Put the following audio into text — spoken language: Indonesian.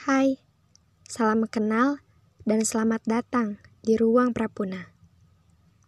Hai, salam kenal dan selamat datang di Ruang Prapuna.